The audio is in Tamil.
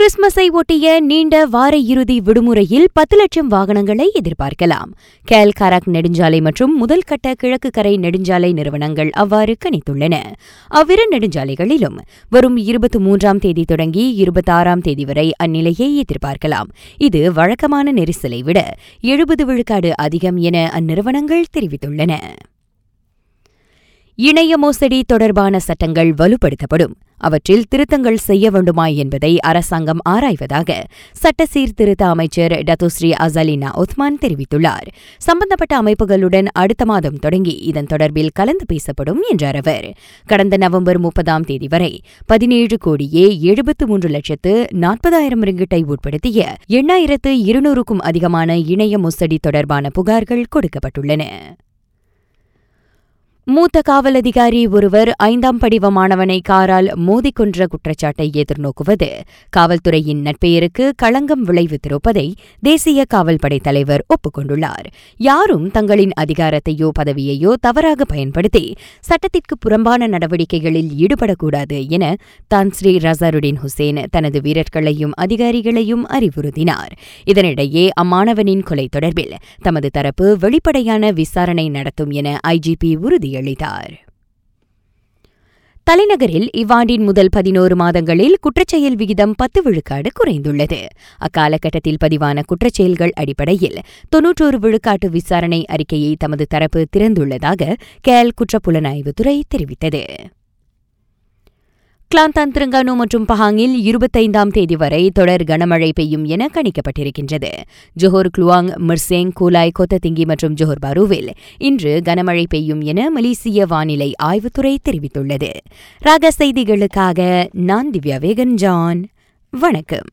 கிறிஸ்துமஸை ஒட்டிய நீண்ட வார இறுதி விடுமுறையில் பத்து லட்சம் வாகனங்களை எதிர்பார்க்கலாம். கேல் கராக் நெடுஞ்சாலை மற்றும் முதல் கட்ட கிழக்கு கரை நெடுஞ்சாலை நிறுவனங்கள் அவ்வாறு கணித்துள்ளன. அவ்விரு நெடுஞ்சாலைகளிலும் வரும் இருபத்தி மூன்றாம் தேதி தொடங்கி இருபத்தாறாம் தேதி வரை அந்நிலையை எதிர்பார்க்கலாம். இது வழக்கமான நெரிசலை விட எழுபது விழுக்காடு அதிகம் என அந்நிறுவனங்கள் தெரிவித்துள்ளன. இணைய மோசடி தொடர்பான சட்டங்கள் வலுப்படுத்தப்படும். அவற்றில் திருத்தங்கள் செய்ய வேண்டுமா என்பதை அரசாங்கம் ஆராய்வதாக சட்ட சீர்திருத்த அமைச்சர் டத்துஸ்ரீ அசலினா ஒத்மான் தெரிவித்துள்ளார். சம்பந்தப்பட்ட அமைப்புகளுடன் அடுத்த மாதம் தொடங்கி இதன் தொடர்பில் கலந்து பேசப்படும் என்றார் அவர். கடந்த நவம்பர் முப்பதாம் தேதி வரை பதினேழு கோடியே எழுபத்து மூன்று லட்சத்து நாற்பதாயிரம் ரிங்கிட்டை உட்படுத்திய எண்ணாயிரத்து இருநூறுக்கும் அதிகமான இணைய மோசடி தொடர்பான புகார்கள் கொடுக்கப்பட்டுள்ளன. மூத்த காவல் அதிகாரி ஒருவர் ஐந்தாம் படிவ மாணவனை காரால் மோதிக்கொன்ற குற்றச்சாட்டை எதிர்நோக்குவது. காவல்துறையின் நட்பெயருக்கு களங்கம் விளைவித்திருப்பதை தேசிய காவல்படை தலைவர் ஒப்புக்கொண்டுள்ளார். யாரும் தங்களின் அதிகாரத்தையோ பதவியையோ தவறாக பயன்படுத்தி சட்டத்திற்கு புறம்பான நடவடிக்கைகளில் ஈடுபடக்கூடாது என தான் ஸ்ரீ ரசாருடின் ஹுசேன் தனது வீரர்களையும் அதிகாரிகளையும் அறிவுறுத்தினார். இதனிடையே அம்மாணவனின் கொலை தொடர்பில் தமது தரப்பு வெளிப்படையான விசாரணை நடத்தும் என ஐஜிபி உறுதியளித்தார் தலைநகரில் இவ்வாண்டின் முதல் பதினோரு மாதங்களில் குற்றச்செயல் விகிதம் பத்து விழுக்காடு குறைந்துள்ளது. அக்காலகட்டத்தில் பதிவான குற்றச்செயல்கள் அடிப்படையில் தொன்னூற்றோரு விழுக்காட்டு விசாரணை அறிக்கையை தமது தரப்பு திறந்துள்ளதாக கேல் குற்றப்புலனாய்வுத்துறை தெரிவித்தது. கிளாந்தான் திருங்கானு மற்றும் பஹாங்கில் இருபத்தைந்தாம் தேதி வரை தொடர் கனமழை பெய்யும் என கணிக்கப்பட்டிருக்கின்றது. Johor Kluang Mersing Kulai Kota Tinggi மற்றும் ஜோஹர் பாருவில் இன்று கனமழை பெய்யும் என மலேசிய வானிலை ஆய்வுத்துறை தெரிவித்துள்ளது. ராக செய்திகளுக்காக நான் திவ்யா வேகன் ஜான் வணக்கம்.